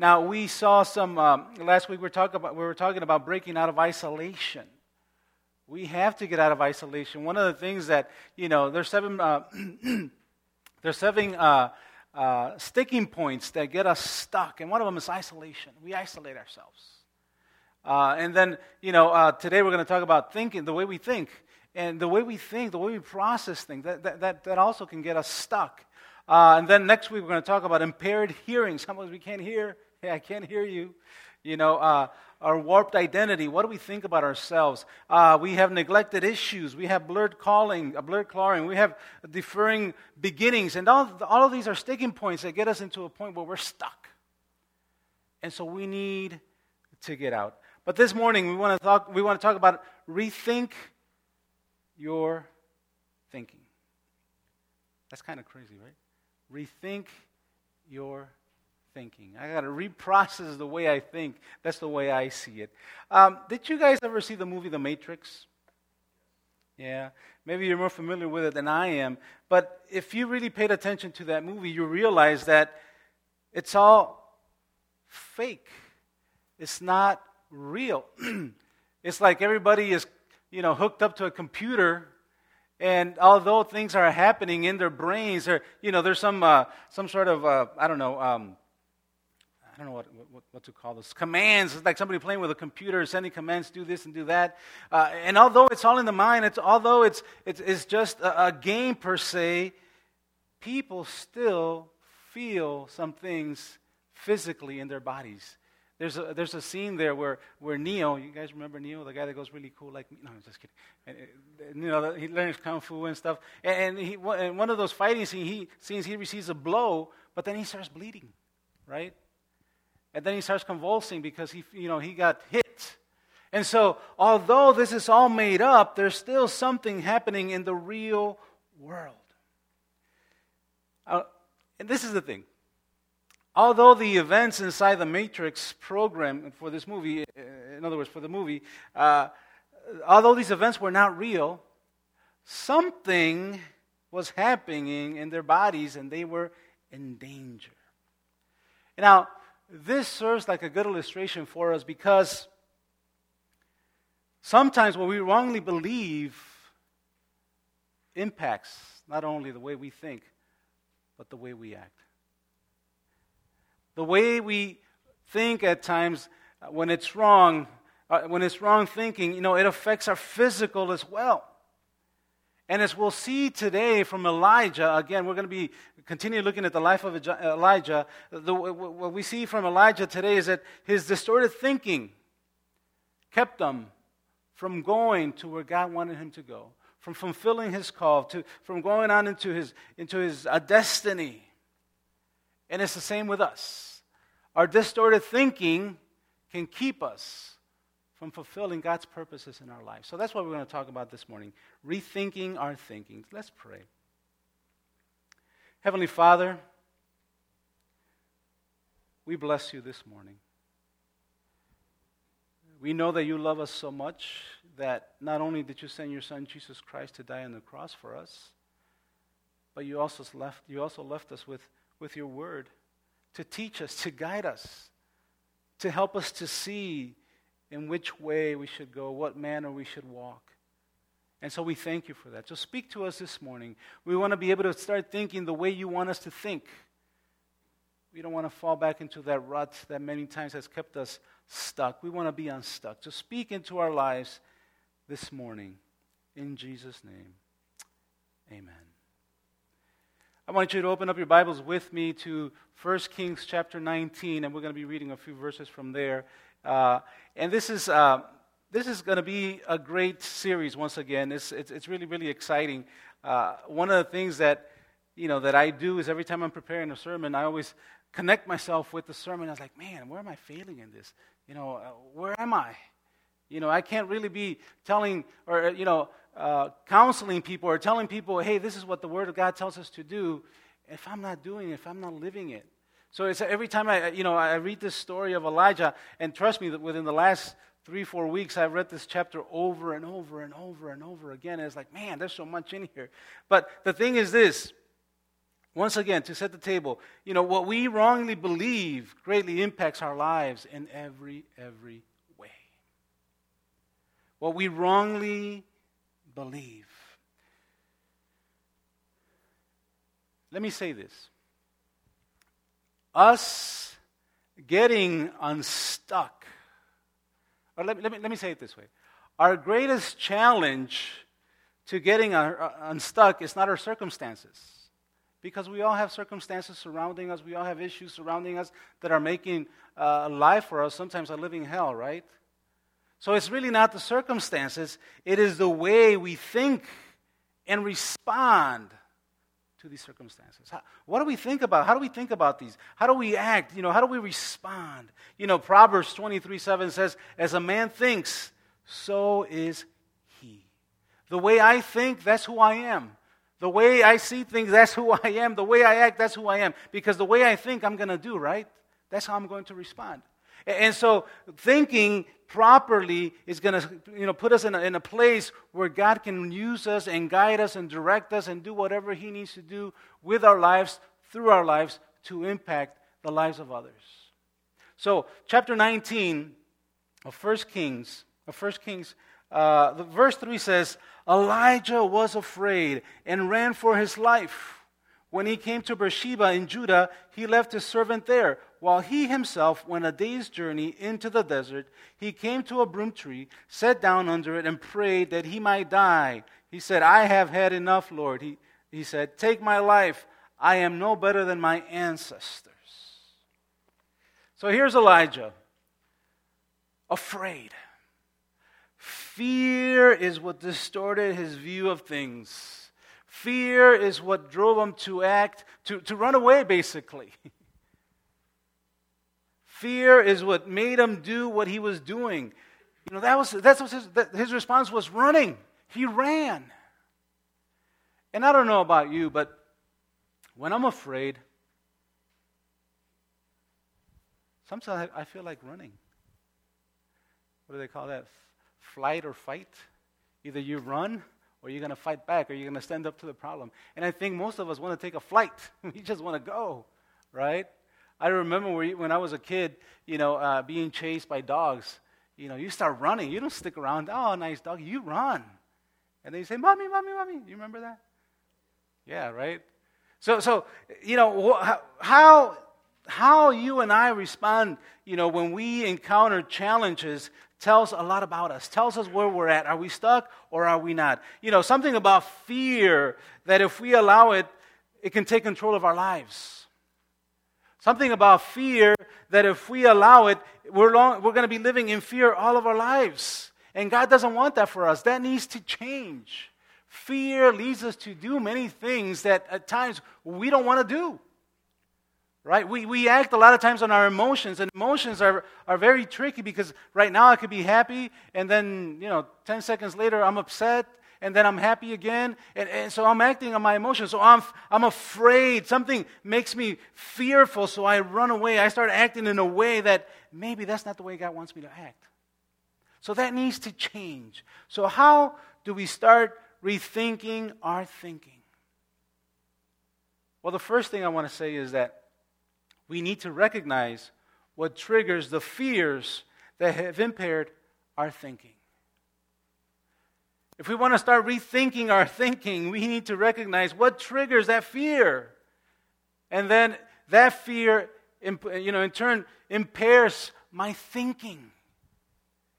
Now, we saw some, um, last week we were, talking about, we were talking about breaking out of isolation. We have to get out of isolation. One of the things that, you know, there's seven, uh, there's seven uh, uh, sticking points that get us stuck, and one of them is isolation. We isolate ourselves. Uh, and then, you know, uh, today we're going to talk about thinking, the way we think. And the way we think, the way we process things, that, that, that, that also can get us stuck. Uh, and then next week we're going to talk about impaired hearing. Sometimes we can't hear. Hey, I can't hear you. You know, uh, our warped identity. What do we think about ourselves? Uh, we have neglected issues. We have blurred calling, a blurred clawing. We have deferring beginnings. And all, all of these are sticking points that get us into a point where we're stuck. And so we need to get out. But this morning we want to talk, we want to talk about rethink your thinking. That's kind of crazy, right? Rethink your thinking. I got to reprocess the way I think. That's the way I see it. Um, did you guys ever see the movie The Matrix? Yeah, maybe you're more familiar with it than I am. But if you really paid attention to that movie, you realize that it's all fake. It's not real. it's like everybody is, you know, hooked up to a computer and although things are happening in their brains, or you know, there's some uh, some sort of uh, I don't know, um, don't know what, what, what, to call this commands. It's like somebody playing with a computer, sending commands, do this and do that. Uh, and although it's all in the mind, it's although it's it's, it's just a, a game per se, people still feel some things physically in their bodies. There's a, there's a scene there where, where Neo, you guys remember Neo, the guy that goes really cool like me? No, I'm just kidding. And, uh, you know, he learns kung fu and stuff. And, he, in one of those fighting scenes he, scenes, he receives a blow, but then he starts bleeding, right? And then he starts convulsing because he, you know, he got hit. And so, although this is all made up, there's still something happening in the real world. Uh, and this is the thing although the events inside the Matrix program for this movie, uh, in other words, for the movie, uh, although these events were not real, something was happening in their bodies and they were in danger. Now, this serves like a good illustration for us because sometimes what we wrongly believe impacts not only the way we think, but the way we act. The way we think at times uh, when it's wrong, uh, when it's wrong thinking, you know, it affects our physical as well. And as we'll see today from Elijah, again, we're going to be continue looking at the life of Elijah. The, what we see from Elijah today is that his distorted thinking kept him from going to where God wanted him to go, from fulfilling his call, to, from going on into his, into his uh, destiny. And it's the same with us. Our distorted thinking can keep us from fulfilling God's purposes in our life. So that's what we're going to talk about this morning rethinking our thinking. Let's pray. Heavenly Father, we bless you this morning. We know that you love us so much that not only did you send your son Jesus Christ to die on the cross for us, but you also left, you also left us with with your word to teach us, to guide us, to help us to see in which way we should go, what manner we should walk. And so we thank you for that. So speak to us this morning. We want to be able to start thinking the way you want us to think. We don't want to fall back into that rut that many times has kept us stuck. We want to be unstuck. So speak into our lives this morning. In Jesus' name, amen. I want you to open up your Bibles with me to 1 Kings chapter 19, and we're going to be reading a few verses from there. Uh, and this is, uh, this is going to be a great series once again. It's, it's, it's really, really exciting. Uh, one of the things that, you know, that I do is every time I'm preparing a sermon, I always connect myself with the sermon. I was like, man, where am I failing in this? You know, uh, where am I? You know, I can't really be telling or, you know, uh, counseling people or telling people, hey, this is what the Word of God tells us to do, if I'm not doing it, if I'm not living it. So it's every time I, you know, I read this story of Elijah, and trust me that within the last three, four weeks, I've read this chapter over and over and over and over again. And it's like, man, there's so much in here. But the thing is this Once again, to set the table, you know, what we wrongly believe greatly impacts our lives in every, every way. What we wrongly believe. Let me say this. Us getting unstuck, or let me, let me, let me say it this way. Our greatest challenge to getting uh, unstuck is not our circumstances because we all have circumstances surrounding us, we all have issues surrounding us that are making uh, life for us sometimes a living hell, right? So it's really not the circumstances, it is the way we think and respond to these circumstances. How, what do we think about? How do we think about these? How do we act? You know, how do we respond? You know, Proverbs 23 7 says, As a man thinks, so is he. The way I think, that's who I am. The way I see things, that's who I am. The way I act, that's who I am. Because the way I think, I'm going to do, right? That's how I'm going to respond. And so thinking properly is going to you know, put us in a, in a place where God can use us and guide us and direct us and do whatever He needs to do with our lives, through our lives, to impact the lives of others. So, chapter 19 of 1 Kings, of 1 Kings, uh, the verse 3 says, Elijah was afraid and ran for his life. When he came to Beersheba in Judah, he left his servant there. While he himself went a day's journey into the desert, he came to a broom tree, sat down under it, and prayed that he might die. He said, I have had enough, Lord. He, he said, Take my life. I am no better than my ancestors. So here's Elijah, afraid. Fear is what distorted his view of things. Fear is what drove him to act, to, to run away, basically. Fear is what made him do what he was doing. You know, that was, that's his, that, his response was running. He ran. And I don't know about you, but when I'm afraid, sometimes I feel like running. What do they call that? flight or fight. Either you run or you're going to fight back or you're going to stand up to the problem. And I think most of us want to take a flight. we just want to go, right? I remember when I was a kid, you know, uh, being chased by dogs. You know, you start running. You don't stick around. Oh, nice dog. You run. And then you say, Mommy, Mommy, Mommy. You remember that? Yeah, right? So, so you know, how, how you and I respond, you know, when we encounter challenges tells a lot about us, tells us where we're at. Are we stuck or are we not? You know, something about fear that if we allow it, it can take control of our lives. Something about fear that if we allow it, we're, long, we're going to be living in fear all of our lives. And God doesn't want that for us. That needs to change. Fear leads us to do many things that at times we don't want to do. Right? We, we act a lot of times on our emotions, and emotions are, are very tricky because right now I could be happy, and then, you know, 10 seconds later I'm upset, and then I'm happy again. And, and so I'm acting on my emotions. So I'm, I'm afraid. Something makes me fearful, so I run away. I start acting in a way that maybe that's not the way God wants me to act. So that needs to change. So, how do we start rethinking our thinking? Well, the first thing I want to say is that we need to recognize what triggers the fears that have impaired our thinking. If we want to start rethinking our thinking, we need to recognize what triggers that fear. And then that fear, you know, in turn impairs my thinking,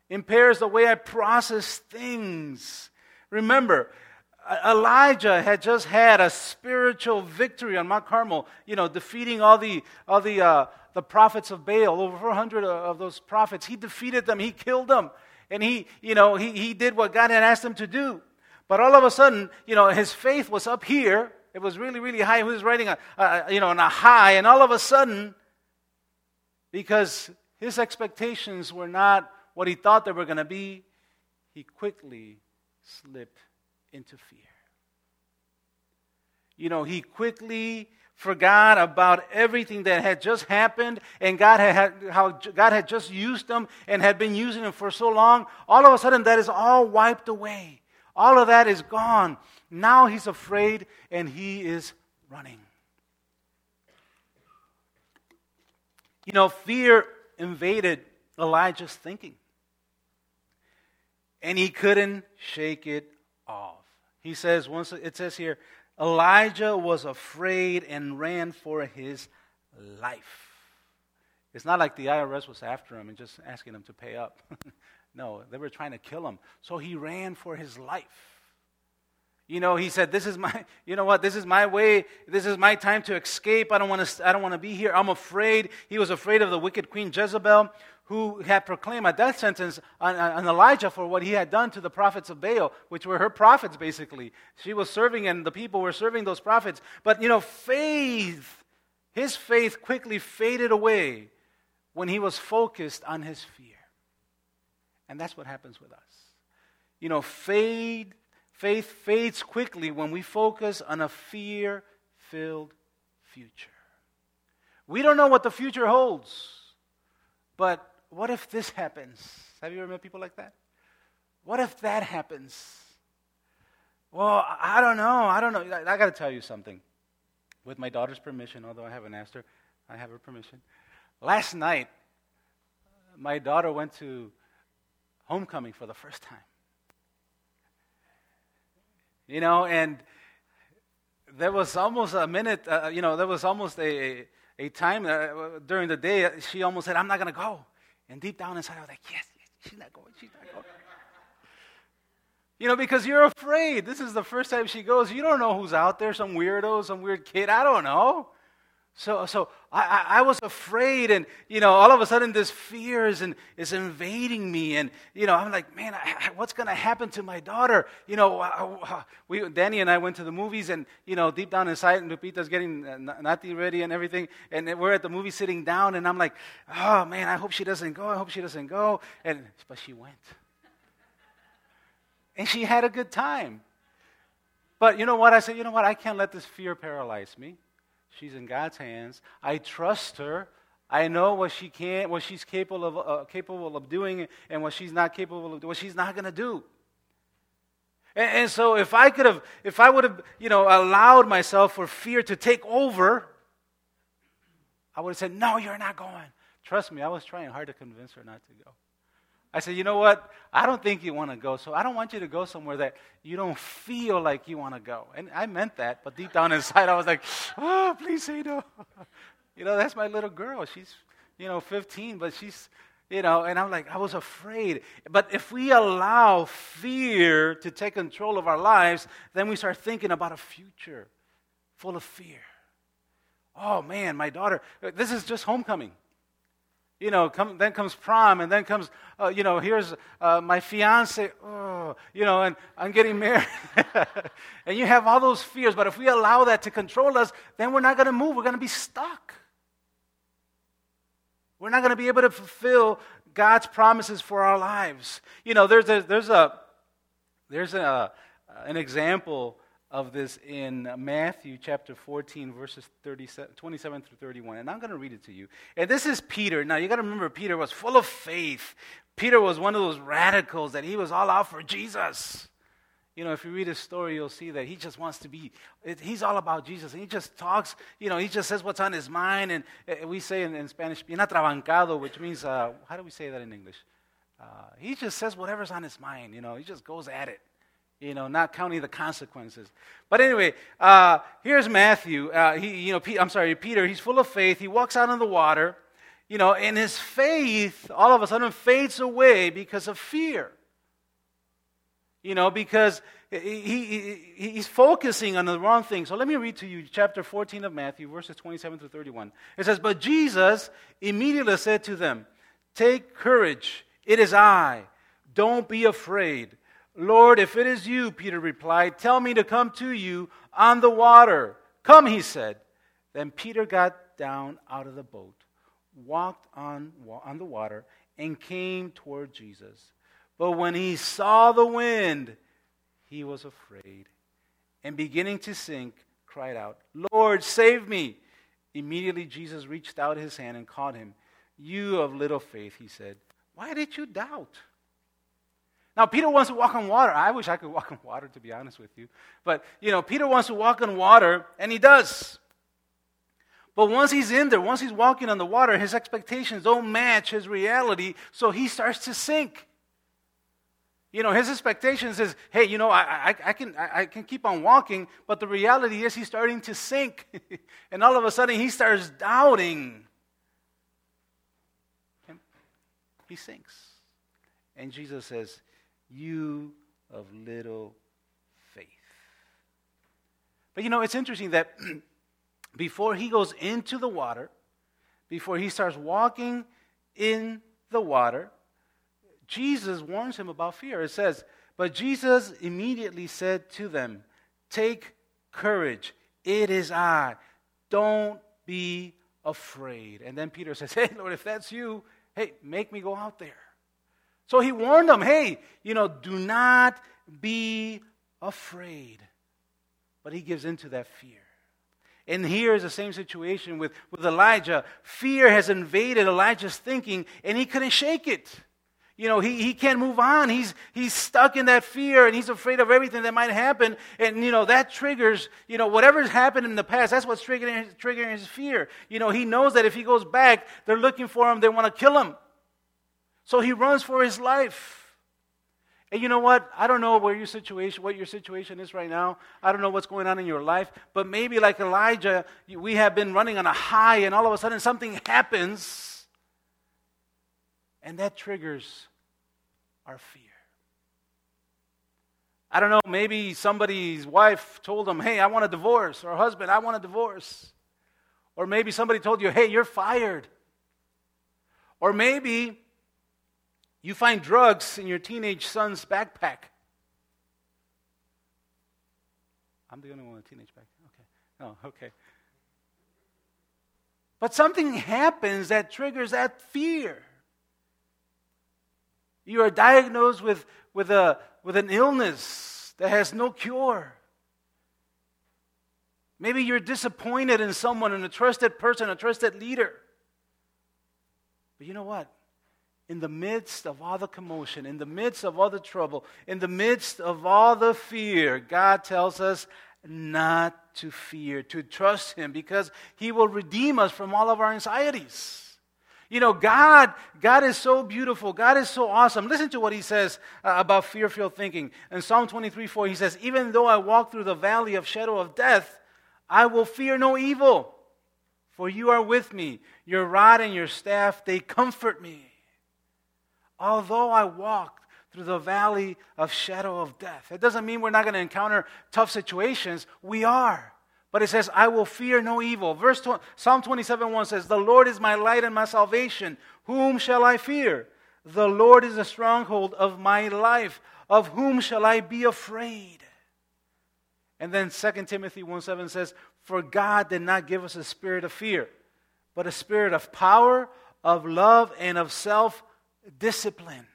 impairs the way I process things. Remember, Elijah had just had a spiritual victory on Mount Carmel, you know, defeating all the, all the, uh, the prophets of Baal, over 400 of those prophets. He defeated them, he killed them, and he, you know, he, he did what God had asked him to do. But all of a sudden, you know, his faith was up here. It was really, really high. He was riding a, a you know, on a high, and all of a sudden, because his expectations were not what he thought they were going to be, he quickly slipped interfere. You know, he quickly forgot about everything that had just happened and God had, how God had just used them and had been using them for so long. All of a sudden, that is all wiped away. All of that is gone. Now he's afraid and he is running. You know, fear invaded Elijah's thinking, and he couldn't shake it off. He says, once it says here, Elijah was afraid and ran for his life. It's not like the IRS was after him and just asking him to pay up. no, they were trying to kill him. So he ran for his life. You know, he said, "This is my, you know what? This is my way. This is my time to escape. I don't want to. I don't want to be here. I'm afraid." He was afraid of the wicked queen Jezebel, who had proclaimed a death sentence on, on Elijah for what he had done to the prophets of Baal, which were her prophets, basically. She was serving, and the people were serving those prophets. But you know, faith, his faith quickly faded away when he was focused on his fear. And that's what happens with us. You know, fade Faith fades quickly when we focus on a fear filled future. We don't know what the future holds, but what if this happens? Have you ever met people like that? What if that happens? Well, I don't know. I don't know. I, I got to tell you something. With my daughter's permission, although I haven't asked her, I have her permission. Last night, my daughter went to homecoming for the first time. You know, and there was almost a minute, uh, you know, there was almost a, a, time uh, during the day, she almost said, I'm not going to go. And deep down inside, I was like, yes, yes, she's not going, she's not going. You know, because you're afraid. This is the first time she goes. You don't know who's out there, some weirdo, some weird kid. I don't know. So, so I, I was afraid, and you know, all of a sudden, this fear is, in, is invading me, and you know, I'm like, man, I, what's going to happen to my daughter? You know, uh, uh, uh, we, Danny and I went to the movies, and you know, deep down inside, and Lupita's getting uh, Nati ready and everything, and we're at the movie sitting down, and I'm like, oh man, I hope she doesn't go. I hope she doesn't go, and but she went, and she had a good time. But you know what? I said, you know what? I can't let this fear paralyze me. She's in God's hands. I trust her. I know what she can, what she's capable of, uh, capable of doing, and what she's not capable of, what she's not going to do. And, and, so, if I could have, if I would have, you know, allowed myself for fear to take over, I would have said, "No, you're not going." Trust me, I was trying hard to convince her not to go. I said, you know what? I don't think you want to go, so I don't want you to go somewhere that you don't feel like you want to go. And I meant that, but deep down inside, I was like, oh, please say no. you know, that's my little girl. She's, you know, 15, but she's, you know, and I'm like, I was afraid. But if we allow fear to take control of our lives, then we start thinking about a future full of fear. Oh man, my daughter, this is just homecoming you know, come, then comes prom, and then comes, uh, you know, here's uh, my fiance, oh, you know, and I'm getting married. and you have all those fears, but if we allow that to control us, then we're not going to move. We're going to be stuck. We're not going to be able to fulfill God's promises for our lives. You know, there's a, there's a, there's a, an example of this in Matthew chapter 14, verses 27, 27 through 31. And I'm going to read it to you. And this is Peter. Now, you got to remember, Peter was full of faith. Peter was one of those radicals that he was all out for Jesus. You know, if you read his story, you'll see that he just wants to be, he's all about Jesus. And he just talks, you know, he just says what's on his mind. And eh, we say in, in Spanish, bien atrabancado, which means, uh, how do we say that in English? Uh, he just says whatever's on his mind, you know, he just goes at it you know, not counting the consequences. But anyway, uh, here's Matthew. Uh, he, you know, P- I'm sorry, Peter. He's full of faith. He walks out on the water, you know, and his faith all of a sudden fades away because of fear. You know, because he, he, he's focusing on the wrong thing. So let me read to you chapter 14 of Matthew, verses 27 to 31. It says, But Jesus immediately said to them, Take courage, it is I. Don't be afraid. Lord, if it is you, Peter replied, tell me to come to you on the water. Come, he said. Then Peter got down out of the boat, walked on, on the water, and came toward Jesus. But when he saw the wind, he was afraid, and beginning to sink, cried out, Lord, save me. Immediately Jesus reached out his hand and caught him. You of little faith, he said, why did you doubt? Now, Peter wants to walk on water. I wish I could walk on water, to be honest with you. But, you know, Peter wants to walk on water, and he does. But once he's in there, once he's walking on the water, his expectations don't match his reality, so he starts to sink. You know, his expectations is, hey, you know, I, I, I can, I, I, can keep on walking, but the reality is he's starting to sink. and all of a sudden he starts doubting. He sinks. And Jesus says, You of little faith. But you know, it's interesting that before he goes into the water, before he starts walking in the water, Jesus warns him about fear. It says, But Jesus immediately said to them, Take courage, it is I. Don't be afraid. And then Peter says, Hey, Lord, if that's you, hey, make me go out there. So he warned them, Hey, you know, do not be afraid. But he gives into that fear. And here is the same situation with, with Elijah. Fear has invaded Elijah's thinking, and he couldn't shake it. You know, he, he can't move on. He's, he's stuck in that fear and he's afraid of everything that might happen. And, you know, that triggers, you know, whatever's happened in the past, that's what's triggering, triggering his fear. You know, he knows that if he goes back, they're looking for him, they want to kill him. So he runs for his life. And you know what? I don't know where your situation, what your situation is right now. I don't know what's going on in your life. But maybe like Elijah, we have been running on a high and all of a sudden something happens. And that triggers our fear. I don't know, maybe somebody's wife told them, hey, I want a divorce, or husband, I want a divorce. Or maybe somebody told you, hey, you're fired. Or maybe you find drugs in your teenage son's backpack. I'm the only one with a teenage backpack. Okay. Oh, okay. But something happens that triggers that fear. You are diagnosed with, with, a, with an illness that has no cure. Maybe you're disappointed in someone, in a trusted person, a trusted leader. But you know what? In the midst of all the commotion, in the midst of all the trouble, in the midst of all the fear, God tells us not to fear, to trust Him, because He will redeem us from all of our anxieties. You know, God, God is so beautiful. God is so awesome. Listen to what he says uh, about fearful thinking. In Psalm 23 4, he says, Even though I walk through the valley of shadow of death, I will fear no evil, for you are with me. Your rod and your staff, they comfort me. Although I walk through the valley of shadow of death, it doesn't mean we're not going to encounter tough situations. We are. But it says, I will fear no evil. Verse 20, Psalm 27 1 says, The Lord is my light and my salvation. Whom shall I fear? The Lord is the stronghold of my life. Of whom shall I be afraid? And then 2 Timothy 1 7 says, For God did not give us a spirit of fear, but a spirit of power, of love, and of self discipline.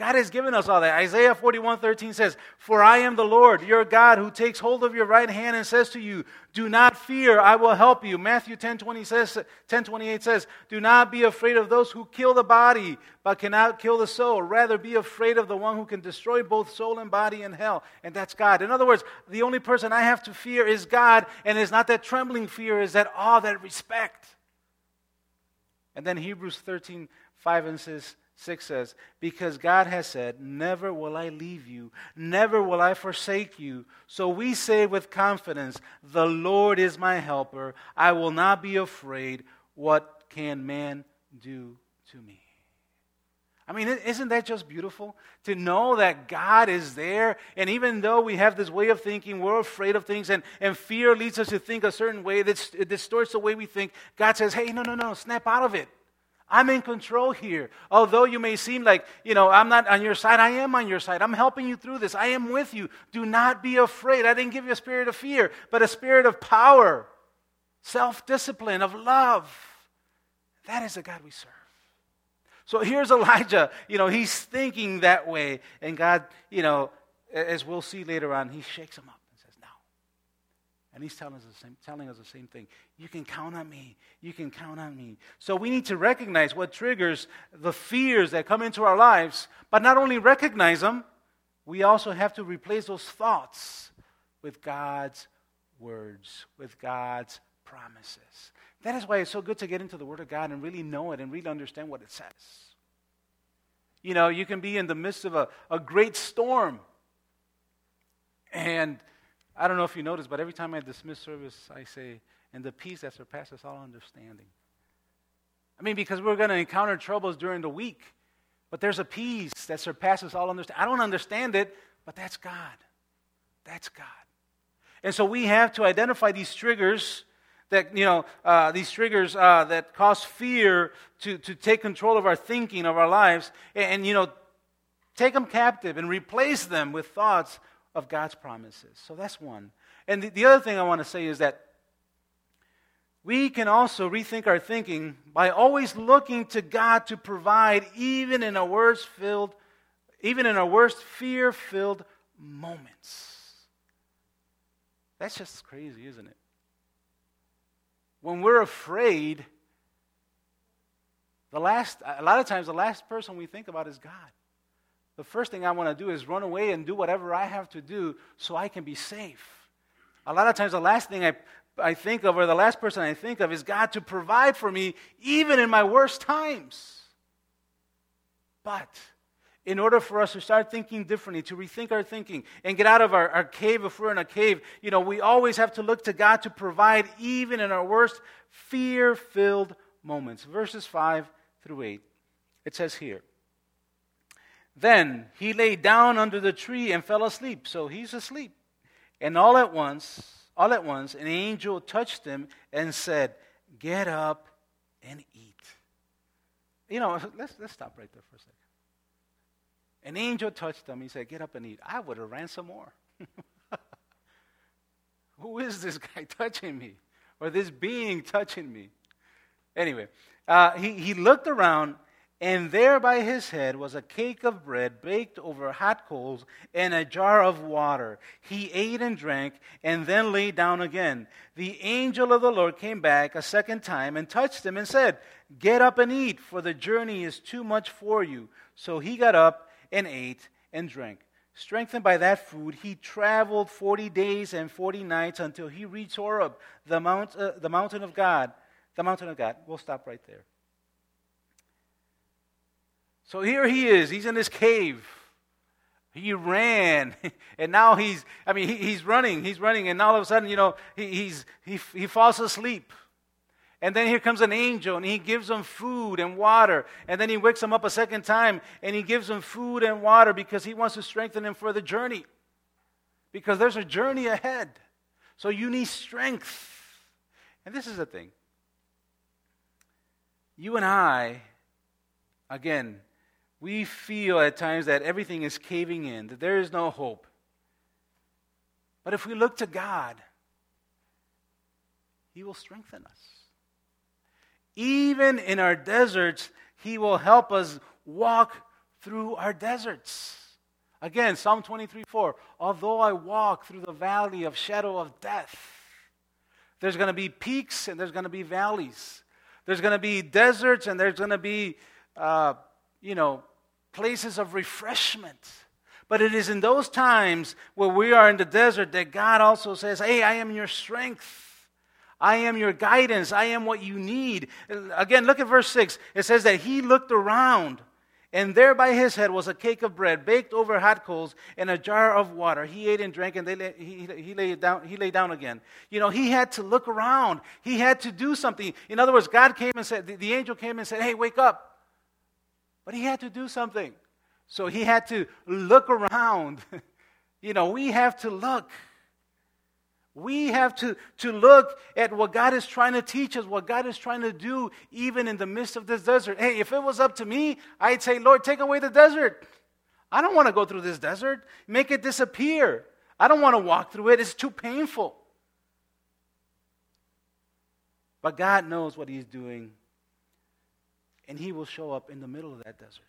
God has given us all that. Isaiah 41 13 says, For I am the Lord, your God, who takes hold of your right hand and says to you, Do not fear, I will help you. Matthew 10, 20 says, 10 28 says, Do not be afraid of those who kill the body, but cannot kill the soul. Rather, be afraid of the one who can destroy both soul and body in hell. And that's God. In other words, the only person I have to fear is God, and it's not that trembling fear, is that awe, that respect. And then Hebrews 13, 5 and says, 6 says, Because God has said, Never will I leave you, never will I forsake you. So we say with confidence, The Lord is my helper. I will not be afraid. What can man do to me? I mean, isn't that just beautiful? To know that God is there, and even though we have this way of thinking, we're afraid of things, and, and fear leads us to think a certain way that it distorts the way we think, God says, Hey, no, no, no, snap out of it. I'm in control here. Although you may seem like, you know, I'm not on your side, I am on your side. I'm helping you through this. I am with you. Do not be afraid. I didn't give you a spirit of fear, but a spirit of power, self discipline, of love. That is the God we serve. So here's Elijah. You know, he's thinking that way. And God, you know, as we'll see later on, he shakes him up. And he's telling us, the same, telling us the same thing. You can count on me. You can count on me. So we need to recognize what triggers the fears that come into our lives, but not only recognize them, we also have to replace those thoughts with God's words, with God's promises. That is why it's so good to get into the Word of God and really know it and really understand what it says. You know, you can be in the midst of a, a great storm. And I don't know if you noticed, but every time I dismiss service, I say, and the peace that surpasses all understanding. I mean, because we're going to encounter troubles during the week, but there's a peace that surpasses all understanding. I don't understand it, but that's God. That's God. And so we have to identify these triggers that, you know, uh, these triggers uh, that cause fear to, to take control of our thinking, of our lives, and, and, you know, take them captive and replace them with thoughts of God's promises. So that's one. And the, the other thing I want to say is that we can also rethink our thinking by always looking to God to provide even in our worst filled even in our worst fear filled moments. That's just crazy, isn't it? When we're afraid, the last a lot of times the last person we think about is God. The first thing I want to do is run away and do whatever I have to do so I can be safe. A lot of times the last thing I I think of, or the last person I think of, is God to provide for me even in my worst times. But in order for us to start thinking differently, to rethink our thinking, and get out of our, our cave if we're in a cave, you know, we always have to look to God to provide even in our worst fear filled moments. Verses 5 through 8. It says here Then he lay down under the tree and fell asleep. So he's asleep. And all at once, all at once, an angel touched him and said, Get up and eat. You know, let's, let's stop right there for a second. An angel touched him. He said, Get up and eat. I would have ran some more. Who is this guy touching me? Or this being touching me? Anyway, uh, he, he looked around and there by his head was a cake of bread baked over hot coals and a jar of water. He ate and drank and then lay down again. The angel of the Lord came back a second time and touched him and said, Get up and eat, for the journey is too much for you. So he got up and ate and drank. Strengthened by that food, he traveled 40 days and 40 nights until he reached Horeb, the, mount, uh, the mountain of God. The mountain of God. We'll stop right there. So here he is. He's in this cave. He ran, and now he's, I mean, he, he's running, he's running, and all of a sudden, you know, he, he's, he, he falls asleep. And then here comes an angel, and he gives him food and water. And then he wakes him up a second time, and he gives him food and water because he wants to strengthen him for the journey. Because there's a journey ahead. So you need strength. And this is the thing. You and I, again, we feel at times that everything is caving in, that there is no hope. But if we look to God, He will strengthen us. Even in our deserts, He will help us walk through our deserts. Again, Psalm 23 4. Although I walk through the valley of shadow of death, there's going to be peaks and there's going to be valleys. There's going to be deserts and there's going to be, uh, you know, places of refreshment. But it is in those times where we are in the desert that God also says, Hey, I am your strength. I am your guidance. I am what you need. Again, look at verse 6. It says that he looked around, and there by his head was a cake of bread baked over hot coals and a jar of water. He ate and drank, and lay, he, he, lay down, he lay down again. You know, he had to look around. He had to do something. In other words, God came and said, the, the angel came and said, Hey, wake up. But he had to do something. So he had to look around. you know, we have to look. We have to, to look at what God is trying to teach us, what God is trying to do, even in the midst of this desert. Hey, if it was up to me, I'd say, Lord, take away the desert. I don't want to go through this desert. Make it disappear. I don't want to walk through it. It's too painful. But God knows what He's doing and he will show up in the middle of that desert.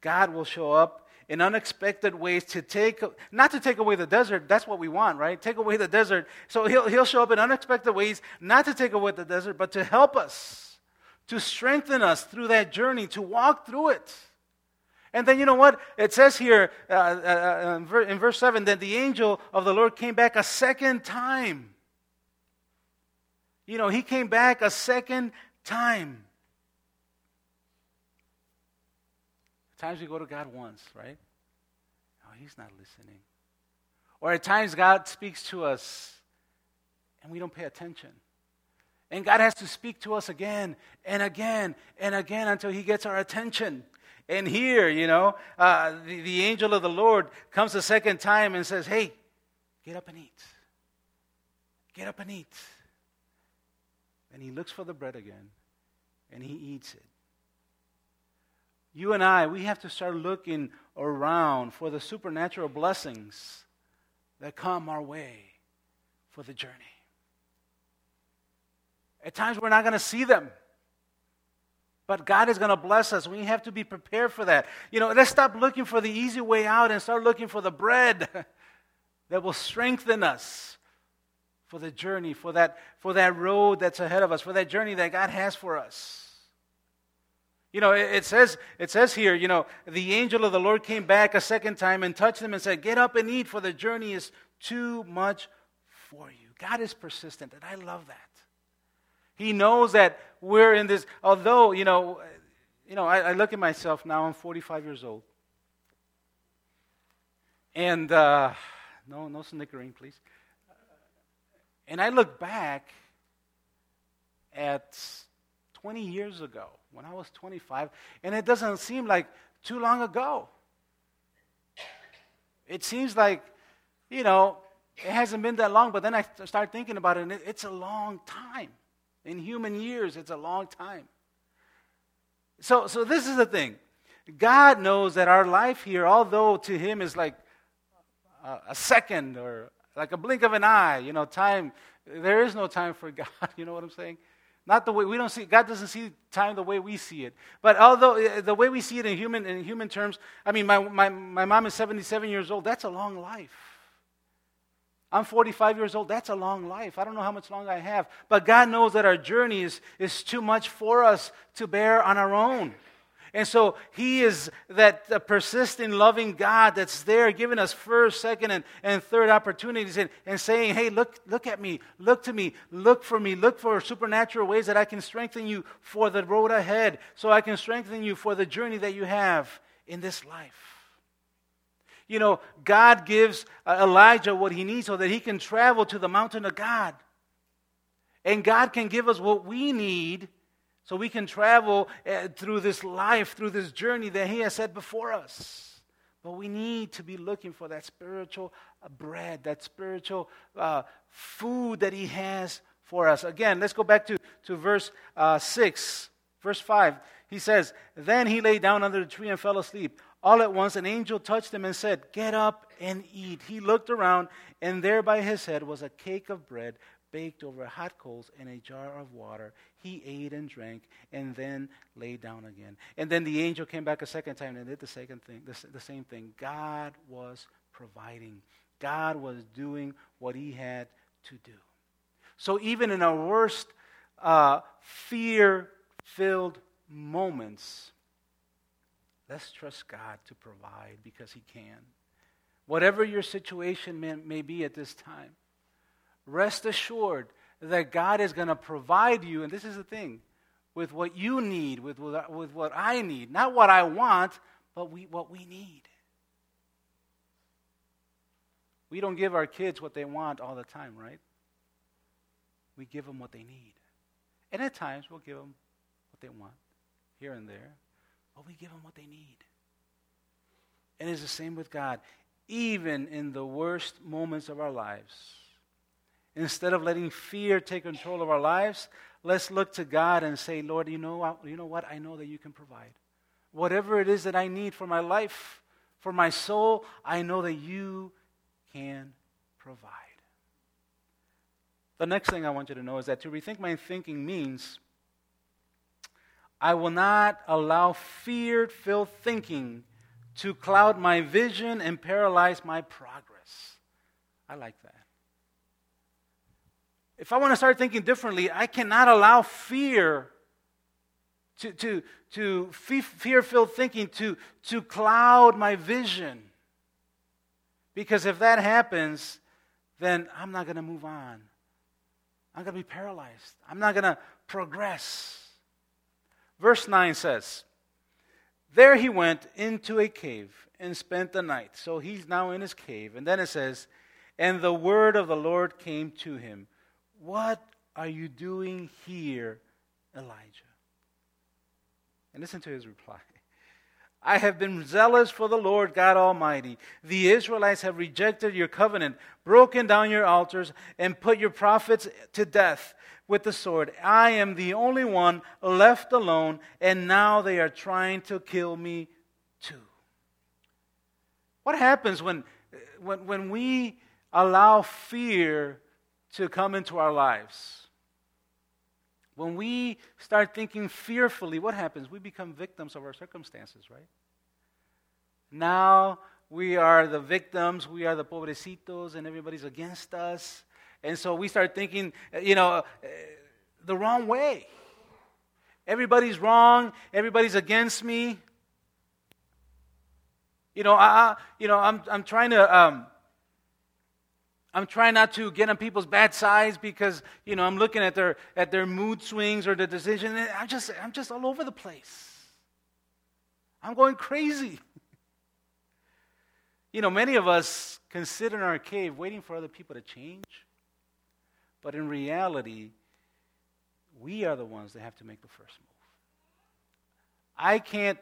God will show up in unexpected ways to take, not to take away the desert, that's what we want, right? Take away the desert. So he'll, he'll show up in unexpected ways, not to take away the desert, but to help us, to strengthen us through that journey, to walk through it. And then you know what? It says here uh, uh, uh in verse 7 that the angel of the Lord came back a second time. You know, he came back a second time. Times we go to God once, right? Oh, he's not listening. Or at times God speaks to us and we don't pay attention. And God has to speak to us again and again and again until He gets our attention. And here, you know, uh, the, the angel of the Lord comes a second time and says, Hey, get up and eat. Get up and eat. And he looks for the bread again and he eats it. You and I, we have to start looking around for the supernatural blessings that come our way for the journey. At times we're not going to see them. But God is going to bless us. We have to be prepared for that. You know, let's stop looking for the easy way out and start looking for the bread that will strengthen us for the journey, for that, for that road that's ahead of us, for that journey that God has for us. You know, it, says, it says here, you know, the angel of the Lord came back a second time and touched them and said, Get up and eat, for the journey is too much for you. God is persistent, and I love that. He knows that we're in this, although, you know, you know, I, I look at myself now, I'm 45 years old. And, uh, no, no snickering, please. And I look back at 20 years ago when I was 25, and it doesn't seem like too long ago. It seems like, you know, it hasn't been that long, but then I start thinking about it, and it, it's a long time. In human years, it's a long time. So, so this is the thing. God knows that our life here, although to Him is like a, a second or like a blink of an eye, you know, time, there is no time for God. You know what I'm saying? Not the way we don't see God doesn't see time the way we see it. But although eh, the way we see it in human in human terms, I mean my, my, my mom is 77 years old, that's a long life. I'm 45 years old. That's a long life. I don't know how much longer I have. But God knows that our journey is, is too much for us to bear on our own. And so He is that persistent, loving God that's there giving us first, second, and, and third opportunities and, and saying, hey, look, look at me, look to me, look for me, look for supernatural ways that I can strengthen you for the road ahead, so I can strengthen you for the journey that you have in this life. You know, God gives uh, Elijah what he needs so that he can travel to the mountain of God. And God can give us what we need so we can travel uh, through this life, through this journey that he has set before us. But we need to be looking for that spiritual uh, bread, that spiritual uh, food that he has for us. Again, let's go back to, to verse uh, 6. Verse 5, he says, Then he lay down under the tree and fell asleep. All at once, an angel touched him and said, Get up and eat. He looked around, and there by his head was a cake of bread baked over hot coals in a jar of water. He ate and drank, and then lay down again. And then the angel came back a second time and did the second thing, the, the same thing. God was providing. God was doing what he had to do. So even in our worst uh, fear-filled moments, Let's trust God to provide because He can. Whatever your situation may, may be at this time, rest assured that God is going to provide you, and this is the thing, with what you need, with, with, what I need. Not what I want, but we, what we need. We don't give our kids what they want all the time, right? We give them what they need. And at times, we'll give them what they want here and there but we give them what they need. And it's the same with God. Even in the worst moments of our lives, instead of letting fear take control of our lives, let's look to God and say, Lord, you know, you know what? I know that you can provide. Whatever it is that I need for my life, for my soul, I know that you can provide. The next thing I want you to know is that to rethink my thinking means I will not allow fear filled thinking to cloud my vision and paralyze my progress. I like that. If I want to start thinking differently, I cannot allow fear to, to, to fear filled thinking to, to cloud my vision. Because if that happens, then I'm not going to move on. I'm going to be paralyzed. I'm not going to progress. Verse 9 says, There he went into a cave and spent the night. So he's now in his cave. And then it says, And the word of the Lord came to him. What are you doing here, Elijah? And listen to his reply. I have been zealous for the Lord God Almighty. The Israelites have rejected your covenant, broken down your altars, and put your prophets to death with the sword. I am the only one left alone, and now they are trying to kill me too. What happens when, when, when we allow fear to come into our lives? When we start thinking fearfully, what happens? We become victims of our circumstances, right? Now we are the victims, we are the pobrecitos, and everybody's against us. And so we start thinking, you know, the wrong way. Everybody's wrong, everybody's against me. You know, I, you know, I'm, I'm trying to um, I'm trying not to get on people's bad sides because, you know, I'm looking at their, at their mood swings or the decision. I'm just, I'm just all over the place. I'm going crazy. you know, many of us can sit in our cave waiting for other people to change. But in reality, we are the ones that have to make the first move. I can't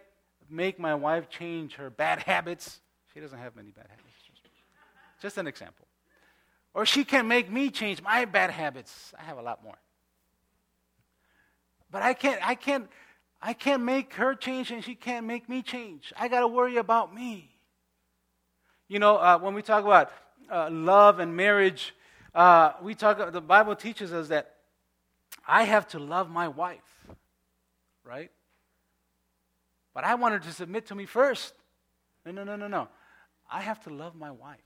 make my wife change her bad habits. She doesn't have many bad habits. Just an example. Or she can't make me change my bad habits. I have a lot more. But I can't, I can't, I can't make her change and she can't make me change. I got to worry about me. You know, uh, when we talk about uh, love and marriage, uh, we talk, the Bible teaches us that I have to love my wife, right? But I want her to submit to me first. No, no, no, no, no. I have to love my wife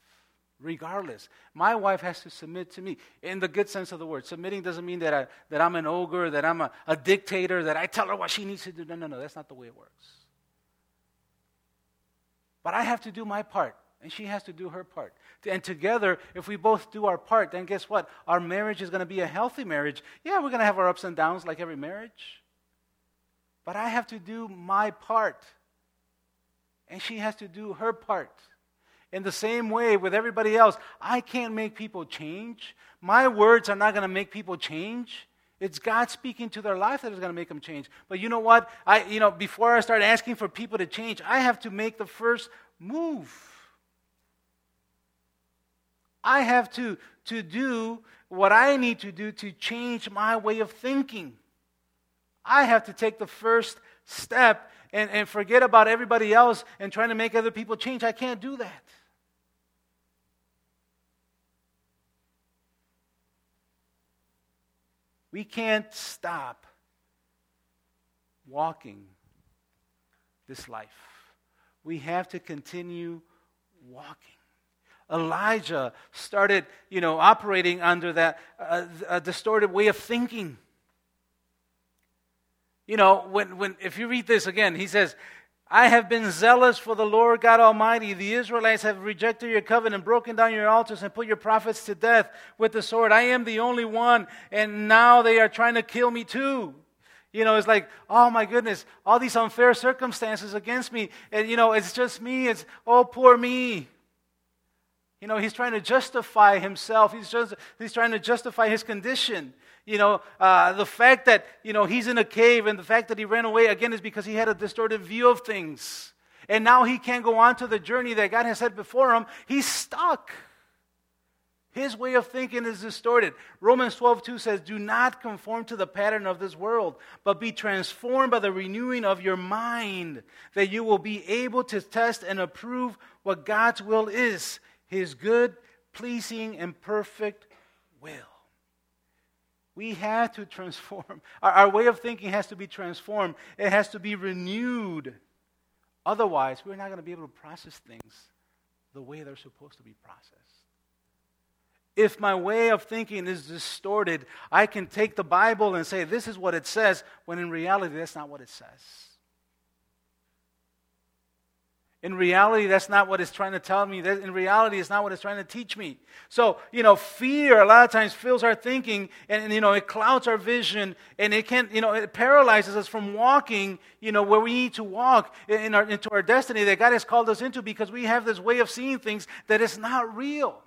regardless. My wife has to submit to me in the good sense of the word. Submitting doesn't mean that, I, that I'm an ogre, that I'm a, a dictator, that I tell her what she needs to do. No, no, no, that's not the way it works. But I have to do my part, and she has to do her part. And together, if we both do our part, then guess what? Our marriage is going to be a healthy marriage. Yeah, we're going to have our ups and downs like every marriage. But I have to do my part, and she has to do her part. In the same way with everybody else, I can't make people change. My words are not going to make people change. It's God speaking to their life that is going to make them change. But you know what? I, you know, before I start asking for people to change, I have to make the first move. I have to, to do what I need to do to change my way of thinking. I have to take the first step and, and forget about everybody else and trying to make other people change. I can't do that. We can't stop walking this life. We have to continue walking. Elijah started, you know, operating under that uh, a distorted way of thinking. You know, when, when if you read this again, he says, I have been zealous for the Lord God Almighty. The Israelites have rejected your covenant, broken down your altars, and put your prophets to death with the sword. I am the only one, and now they are trying to kill me too. You know, it's like, oh my goodness, all these unfair circumstances against me. And, you know, it's just me. It's, oh, poor me. You know, he's trying to justify himself. He's, just, he's trying to justify his condition. You know, uh, the fact that, you know, he's in a cave and the fact that he ran away, again, is because he had a distorted view of things. And now he can't go on to the journey that God has set before him. He's stuck. His way of thinking is distorted. Romans 12, 2 says, Do not conform to the pattern of this world, but be transformed by the renewing of your mind, that you will be able to test and approve what God's will is, his good, pleasing, and perfect will. We have to transform. Our, our, way of thinking has to be transformed, it has to be renewed. Otherwise, we're not going to be able to process things the way they're supposed to be processed. If my way of thinking is distorted, I can take the Bible and say, this is what it says, when in reality, that's not what it says. In reality, that's not what it's trying to tell me. That in reality, it's not what it's trying to teach me. So, you know, fear a lot of times fills our thinking and, and, you know, it clouds our vision and it can, you know, it paralyzes us from walking, you know, where we need to walk in our, into our destiny that God has called us into because we have this way of seeing things that is not real.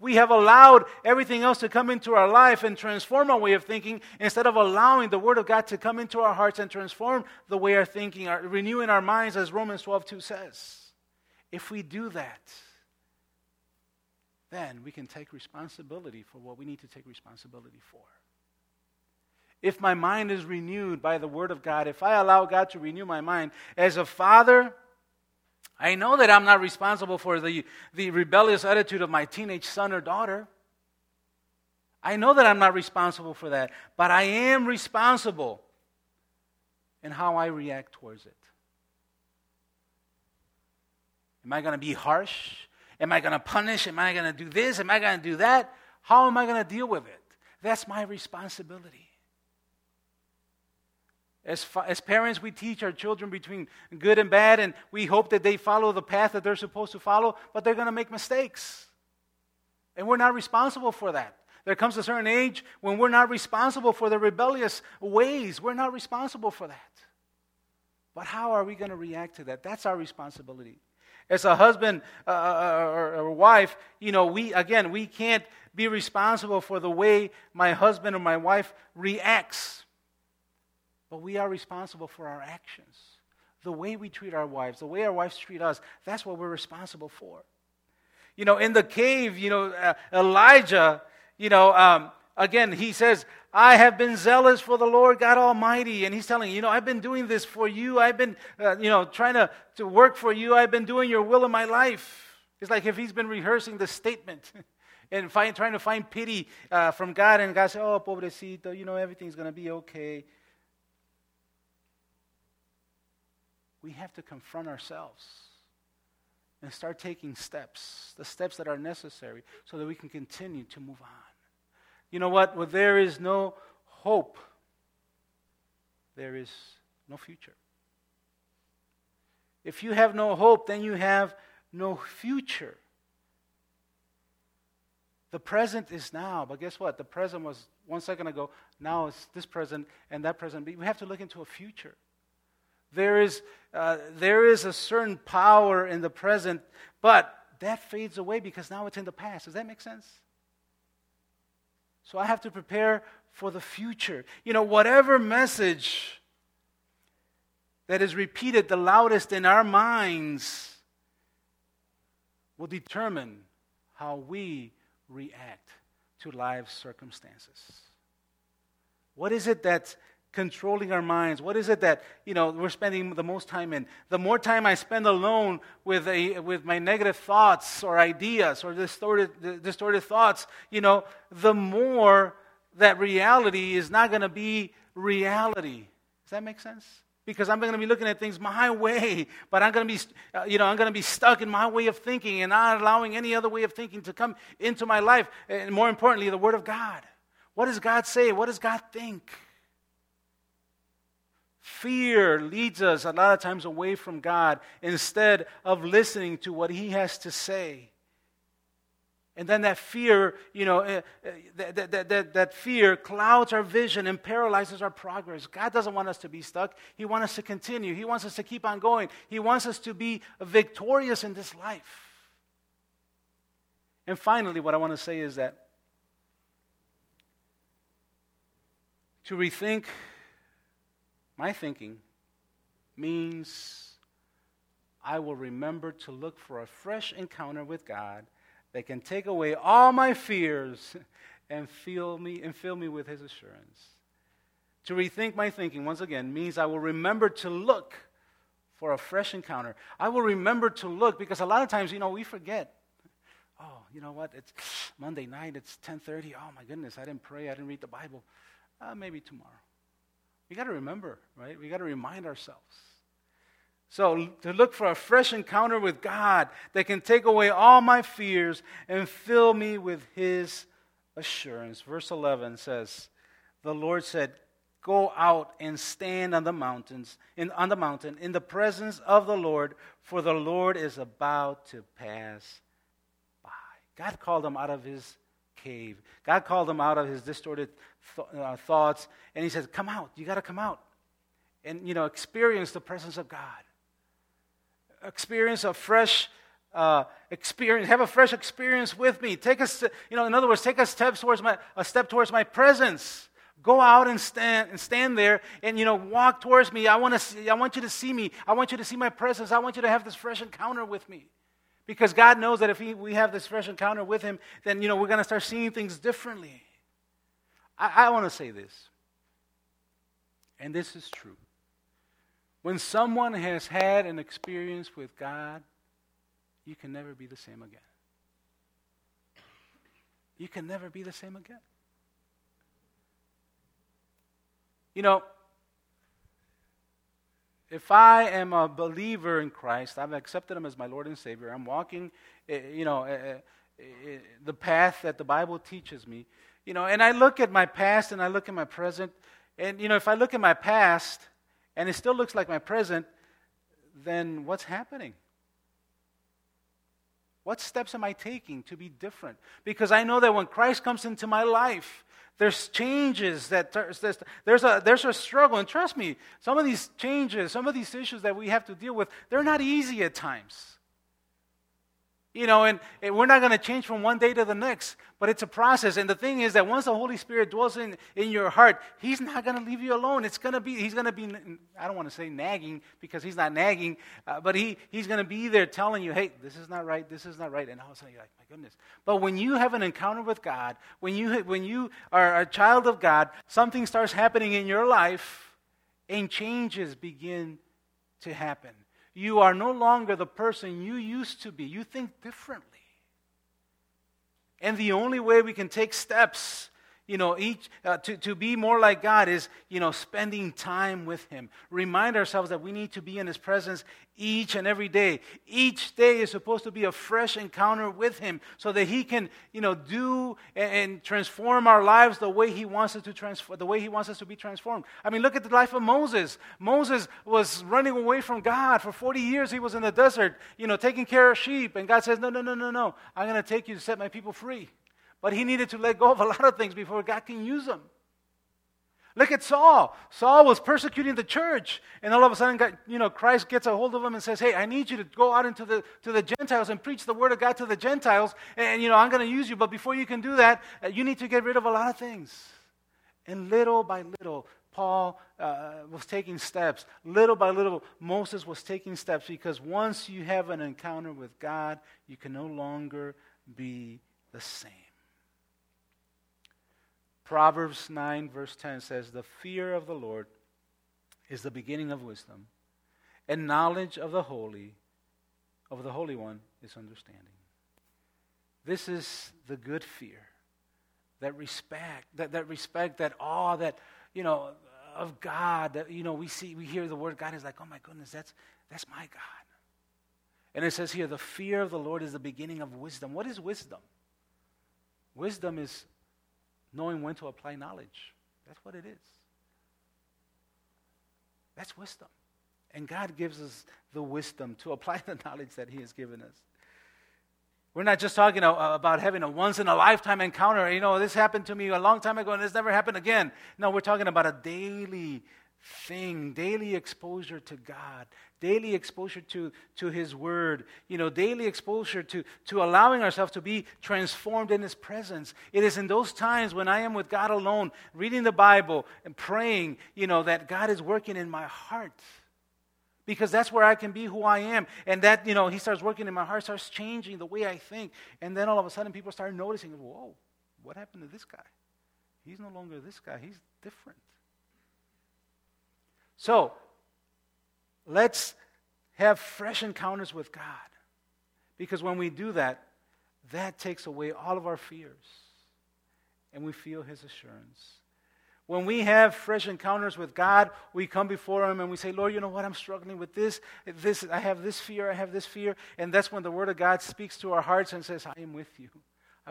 We have allowed everything else to come into our life and transform our way of thinking instead of allowing the Word of God to come into our hearts and transform the way our thinking, our, renewing our minds, as Romans 12 2 says. If we do that, then we can take responsibility for what we need to take responsibility for. If my mind is renewed by the Word of God, if I allow God to renew my mind, as a father, I know that I'm not responsible for the, the rebellious attitude of my teenage son or daughter. I know that I'm not responsible for that, but I am responsible in how I react towards it. Am I going to be harsh? Am I going to punish? Am I going to do this? Am I going to do that? How am I going to deal with it? That's my responsibility. As, as parents, we teach our children between good and bad, and we hope that they follow the path that they're supposed to follow, but they're going to make mistakes. And we're not responsible for that. There comes a certain age when we're not responsible for the rebellious ways. We're not responsible for that. But how are we going to react to that? That's our responsibility. As a husband uh, uh, uh or wife, you know, we, again, we can't be responsible for the way my husband or my wife reacts but we are responsible for our actions. The way we treat our wives, the way our wives treat us, that's what we're responsible for. You know, in the cave, you know, uh, Elijah, you know, um, again, he says, I have been zealous for the Lord God Almighty. And he's telling you, know, I've been doing this for you. I've been, uh, you know, trying to, to work for you. I've been doing your will in my life. It's like if he's been rehearsing the statement and find, trying to find pity uh, from God. And God said, Oh, pobrecito, you know, everything's going to be okay. We have to confront ourselves and start taking steps, the steps that are necessary, so that we can continue to move on. You know what? Where there is no hope, there is no future. If you have no hope, then you have no future. The present is now, but guess what? The present was one second ago. Now it's this present and that present. We have to look into a future. There is, uh, there is a certain power in the present, but that fades away because now it's in the past. Does that make sense? So I have to prepare for the future. You know, whatever message that is repeated the loudest in our minds will determine how we react to life's circumstances. What is it that controlling our minds? What is it that you know we're spending the most time in? The more time I spend alone with a with my negative thoughts or ideas or distorted distorted thoughts, you know, the more that reality is not going to be reality. Does that make sense? Because I'm going to be looking at things my way, but I'm going to be, you know, I'm going to be stuck in my way of thinking and not allowing any other way of thinking to come into my life. And more importantly, the Word of God. What does God say? What does God think? Fear leads us a lot of times away from God instead of listening to what He has to say. And then that fear, you know, uh, that, that, that, that fear clouds our vision and paralyzes our progress. God doesn't want us to be stuck. He wants us to continue. He wants us to keep on going. He wants us to be victorious in this life. And finally, what I want to say is that to rethink my thinking means I will remember to look for a fresh encounter with God that can take away all my fears and fill me and fill me with his assurance. To rethink my thinking once again means I will remember to look for a fresh encounter. I will remember to look because a lot of times, you know, we forget. Oh, you know what? It's Monday night. It's 10:30. Oh my goodness, I didn't pray. I didn't read the Bible. Uh, maybe tomorrow. We got to remember, right? We got to remind ourselves. So, to look for a fresh encounter with God that can take away all my fears and fill me with His assurance. Verse 11 says, The Lord said, go out and stand on the mountains in, on the mountain in the presence of the lord for the lord is about to pass by god called him out of his cave god called him out of his distorted th- uh, thoughts and he said come out you got to come out and you know experience the presence of god experience a fresh uh, experience have a fresh experience with me take us you know in other words take a step towards my a step towards my presence Go out and stand and stand there and you know walk towards me. I want to I want you to see me. I want you to see my presence. I want you to have this fresh encounter with me. Because God knows that if he, we have this fresh encounter with him, then you know we're going to start seeing things differently. I, I want to say this. And this is true. When someone has had an experience with God, you can never be the same again. You can never be the same again. You know, if I am a believer in Christ, I've accepted Him as my Lord and Savior, I'm walking, eh, you know, eh, eh, the path that the Bible teaches me, you know, and I look at my past and I look at my present, and, you know, if I look at my past and it still looks like my present, then what's happening? What steps am I taking to be different? Because I know that when Christ comes into my life, there's changes that there's, there's, a, there's a struggle. And trust me, some of these changes, some of these issues that we have to deal with, they're not easy at times. You know, and, and we're not going to change from one day to the next, but it's a process. And the thing is that once the Holy Spirit dwells in, in your heart, He's not going to leave you alone. It's going to be, He's going to be, I don't want to say nagging because He's not nagging, uh, but he, He's going to be there telling you, hey, this is not right, this is not right. And all of a sudden you're like, my goodness. But when you have an encounter with God, when you, when you are a child of God, something starts happening in your life and changes begin to happen. You are no longer the person you used to be. You think differently. And the only way we can take steps you know, each, uh, to, to be more like God is, you know, spending time with Him. Remind ourselves that we need to be in His presence each and every day. Each day is supposed to be a fresh encounter with Him so that He can, you know, do and, and transform our lives the way He wants us to transform, the way He wants us to be transformed. I mean, look at the life of Moses. Moses was running away from God for 40 years. He was in the desert, you know, taking care of sheep. And God says, no, no, no, no, no. I'm going to take you to set my people free. But he needed to let go of a lot of things before God can use him. Look at Saul. Saul was persecuting the church, and all of a sudden, God, you know, Christ gets a hold of him and says, "Hey, I need you to go out into the to the Gentiles and preach the word of God to the Gentiles, and you know, I'm going to use you. But before you can do that, uh, you need to get rid of a lot of things." And little by little, Paul uh, was taking steps. Little by little, Moses was taking steps because once you have an encounter with God, you can no longer be the same. Proverbs 9, verse 10 says, The fear of the Lord is the beginning of wisdom, and knowledge of the Holy, of the Holy One, is understanding. This is the good fear, that respect, that, that respect, that awe, that, you know, of God, that, you know, we see, we hear the word God is like, oh my goodness, that's, that's my God. And it says here, the fear of the Lord is the beginning of wisdom. What is wisdom? Wisdom is knowing when to apply knowledge. That's what it is. That's wisdom. And God gives us the wisdom to apply the knowledge that He has given us. We're not just talking about having a once in a lifetime encounter. You know, this happened to me a long time ago and this never happened again. No, we're talking about a daily thing, daily exposure to God, daily exposure to, to His Word, you know, daily exposure to, to allowing ourselves to be transformed in His presence. It is in those times when I am with God alone, reading the Bible and praying, you know, that God is working in my heart. Because that's where I can be who I am. And that, you know, He starts working in my heart, starts changing the way I think. And then all of a sudden people start noticing, whoa, what happened to this guy? He's no longer this guy, he's different. So, let's have fresh encounters with God. Because when we do that, that takes away all of our fears. And we feel His assurance. When we have fresh encounters with God, we come before Him and we say, Lord, you know what? I'm struggling with this. this I have this fear. I have this fear. And that's when the Word of God speaks to our hearts and says, I am with you.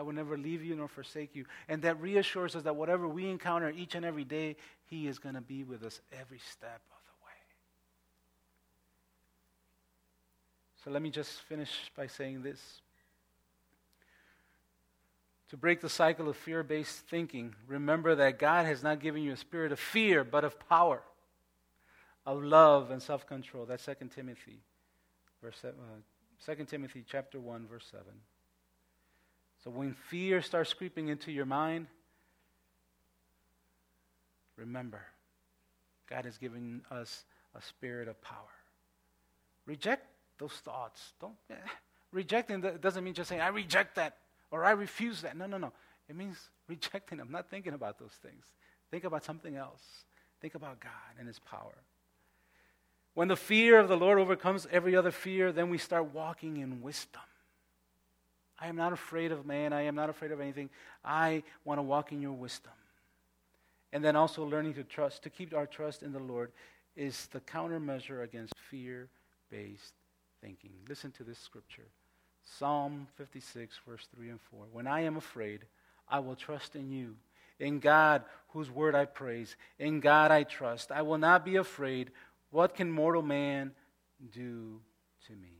I will never leave you nor forsake you. And that reassures us that whatever we encounter each and every day, He is going to be with us every step of the way. So let me just finish by saying this. To break the cycle of fear based thinking, remember that God has not given you a spirit of fear, but of power, of love, and self control. That's 2 Timothy, verse, uh, 2 Timothy chapter 1, verse 7. So when fear starts creeping into your mind, remember, God has given us a spirit of power. Reject those thoughts. Don't eh, rejecting doesn't mean just saying I reject that or I refuse that. No, no, no. It means rejecting them, not thinking about those things. Think about something else. Think about God and His power. When the fear of the Lord overcomes every other fear, then we start walking in wisdom. I am not afraid of man. I am not afraid of anything. I want to walk in your wisdom. And then also learning to trust, to keep our trust in the Lord, is the countermeasure against fear based thinking. Listen to this scripture Psalm 56, verse 3 and 4. When I am afraid, I will trust in you. In God, whose word I praise. In God I trust. I will not be afraid. What can mortal man do to me?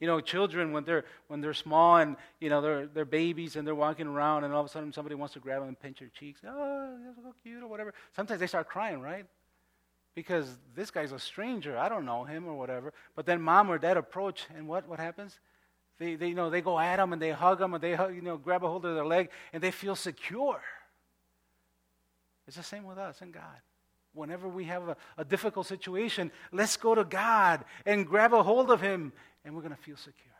You know, children when they're when they're small and you know they're they're babies and they're walking around and all of a sudden somebody wants to grab them and pinch their cheeks. Oh, that's so cute or whatever. Sometimes they start crying, right? Because this guy's a stranger. I don't know him or whatever. But then mom or dad approach and what what happens? They, they you know they go at them and they hug them and they hug, you know grab a hold of their leg and they feel secure. It's the same with us and God. Whenever we have a, a difficult situation, let's go to God and grab a hold of Him and we're going to feel secure.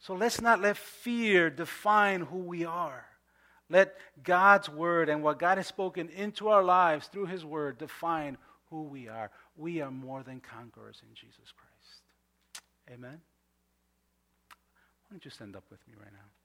So let's not let fear define who we are. Let God's word and what God has spoken into our lives through his word define who we are. We are more than conquerors in Jesus Christ. Amen. Why don't you stand up with me right now?